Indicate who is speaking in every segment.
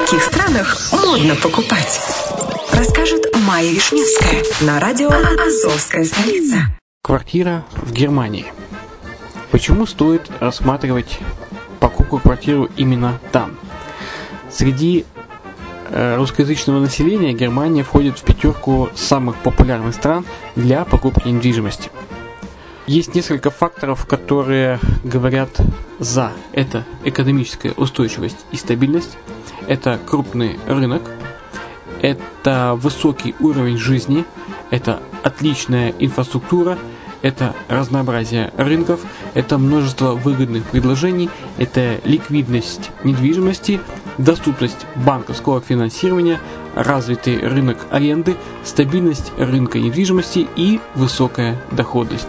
Speaker 1: каких странах модно покупать? Расскажет Майя Вишневская на радио «Азовская столица».
Speaker 2: Квартира в Германии. Почему стоит рассматривать покупку квартиры именно там? Среди э, русскоязычного населения Германия входит в пятерку самых популярных стран для покупки недвижимости. Есть несколько факторов, которые говорят за. Это экономическая устойчивость и стабильность, это крупный рынок, это высокий уровень жизни, это отличная инфраструктура, это разнообразие рынков, это множество выгодных предложений, это ликвидность недвижимости, доступность банковского финансирования, развитый рынок аренды, стабильность рынка недвижимости и высокая доходность.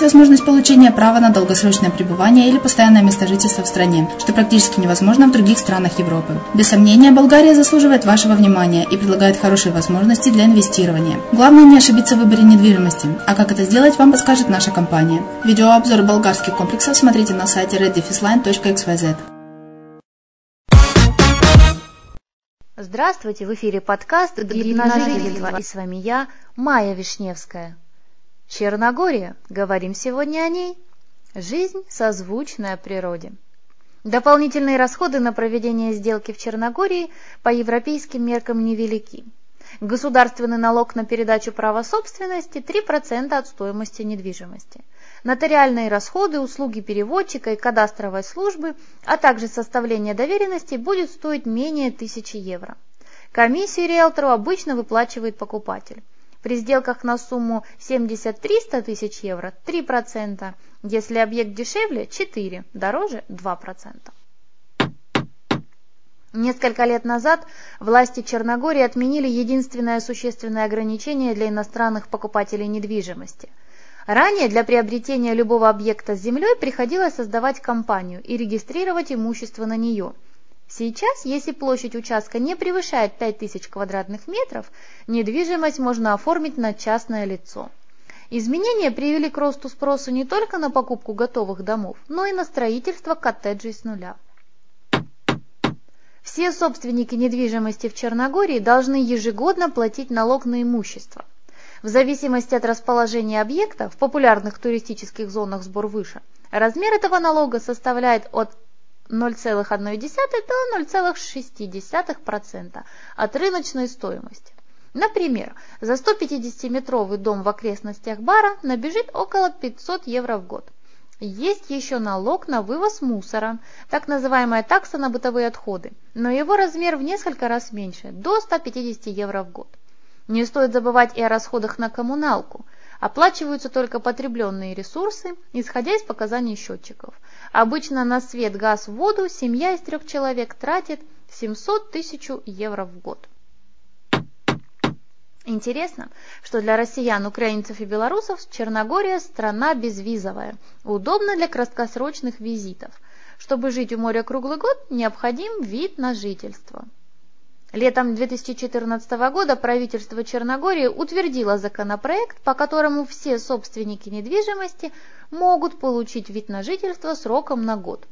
Speaker 3: возможность получения права на долгосрочное пребывание или постоянное место жительства в стране, что практически невозможно в других странах Европы. Без сомнения, Болгария заслуживает вашего внимания и предлагает хорошие возможности для инвестирования. Главное не ошибиться в выборе недвижимости, а как это сделать, вам подскажет наша компания. Видеообзор болгарских комплексов смотрите на сайте reddefisline.xyz.
Speaker 4: Здравствуйте, в эфире подкаст «Гид на жительство» и с вами я, Майя Вишневская. Черногория, говорим сегодня о ней. Жизнь созвучная природе. Дополнительные расходы на проведение сделки в Черногории по европейским меркам невелики. Государственный налог на передачу права собственности 3% от стоимости недвижимости. Нотариальные расходы, услуги переводчика и кадастровой службы, а также составление доверенностей будет стоить менее 1000 евро. Комиссию риэлтору обычно выплачивает покупатель. При сделках на сумму 70-300 тысяч евро 3%, если объект дешевле – 4%, дороже – 2%. Несколько лет назад власти Черногории отменили единственное существенное ограничение для иностранных покупателей недвижимости. Ранее для приобретения любого объекта с землей приходилось создавать компанию и регистрировать имущество на нее. Сейчас, если площадь участка не превышает 5000 квадратных метров, недвижимость можно оформить на частное лицо. Изменения привели к росту спроса не только на покупку готовых домов, но и на строительство коттеджей с нуля. Все собственники недвижимости в Черногории должны ежегодно платить налог на имущество. В зависимости от расположения объекта в популярных туристических зонах сбор выше, размер этого налога составляет от 0,1 до 0,6% от рыночной стоимости. Например, за 150-метровый дом в окрестностях бара набежит около 500 евро в год. Есть еще налог на вывоз мусора, так называемая такса на бытовые отходы, но его размер в несколько раз меньше, до 150 евро в год. Не стоит забывать и о расходах на коммуналку. Оплачиваются только потребленные ресурсы, исходя из показаний счетчиков. Обычно на свет, газ, воду семья из трех человек тратит 700 тысяч евро в год. Интересно, что для россиян, украинцев и белорусов Черногория – страна безвизовая, удобна для краткосрочных визитов. Чтобы жить у моря круглый год, необходим вид на жительство. Летом 2014 года правительство Черногории утвердило законопроект, по которому все собственники недвижимости могут получить вид на жительство сроком на год.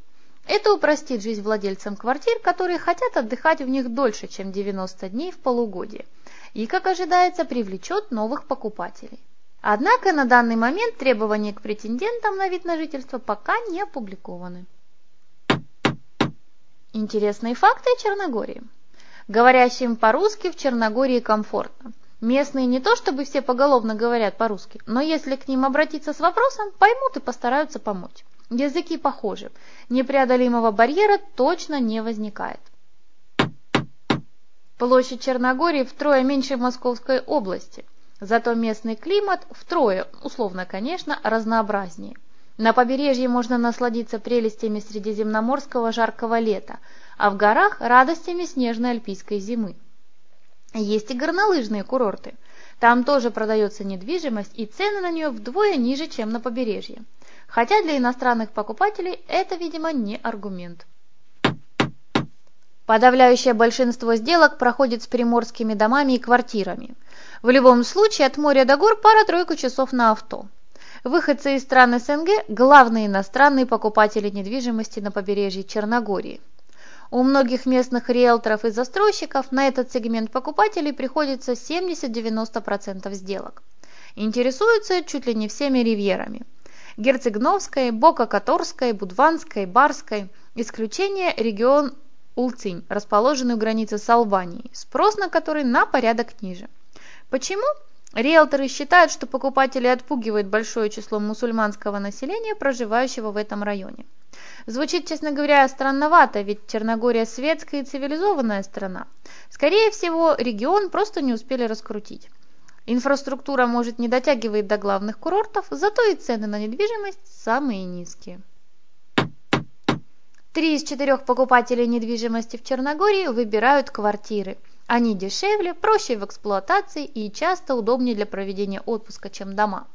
Speaker 4: Это упростит жизнь владельцам квартир, которые хотят отдыхать в них дольше, чем 90 дней в полугодие – и, как ожидается, привлечет новых покупателей. Однако на данный момент требования к претендентам на вид на жительство пока не опубликованы. Интересные факты о Черногории. Говорящим по-русски в Черногории комфортно. Местные не то чтобы все поголовно говорят по-русски, но если к ним обратиться с вопросом, поймут и постараются помочь. Языки похожи. Непреодолимого барьера точно не возникает. Площадь Черногории втрое меньше Московской области, зато местный климат втрое, условно конечно, разнообразнее. На побережье можно насладиться прелестями средиземноморского жаркого лета, а в горах – радостями снежной альпийской зимы. Есть и горнолыжные курорты. Там тоже продается недвижимость, и цены на нее вдвое ниже, чем на побережье. Хотя для иностранных покупателей это, видимо, не аргумент. Подавляющее большинство сделок проходит с приморскими домами и квартирами. В любом случае от моря до гор пара-тройка часов на авто. Выходцы из стран СНГ – главные иностранные покупатели недвижимости на побережье Черногории. У многих местных риэлторов и застройщиков на этот сегмент покупателей приходится 70-90% сделок. Интересуются чуть ли не всеми ривьерами. Герцегновской, Бока-Которской, Будванской, Барской. Исключение – регион Улцинь, расположенный у границы с Албанией, спрос на который на порядок ниже. Почему? Риэлторы считают, что покупатели отпугивают большое число мусульманского населения, проживающего в этом районе. Звучит, честно говоря, странновато, ведь Черногория светская и цивилизованная страна. Скорее всего, регион просто не успели раскрутить. Инфраструктура, может, не дотягивает до главных курортов, зато и цены на недвижимость самые низкие. Три из четырех покупателей недвижимости в Черногории выбирают квартиры. Они дешевле, проще в эксплуатации и часто удобнее для проведения отпуска, чем дома.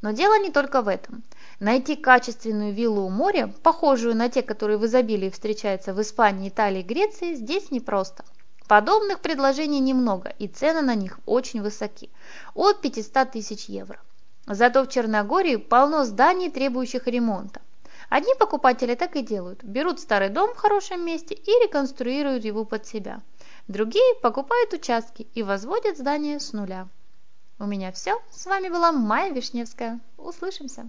Speaker 4: Но дело не только в этом. Найти качественную виллу у моря, похожую на те, которые в изобилии встречаются в Испании, Италии, Греции, здесь непросто. Подобных предложений немного, и цены на них очень высоки – от 500 тысяч евро. Зато в Черногории полно зданий, требующих ремонта. Одни покупатели так и делают. Берут старый дом в хорошем месте и реконструируют его под себя. Другие покупают участки и возводят здание с нуля. У меня все. С вами была Майя Вишневская. Услышимся.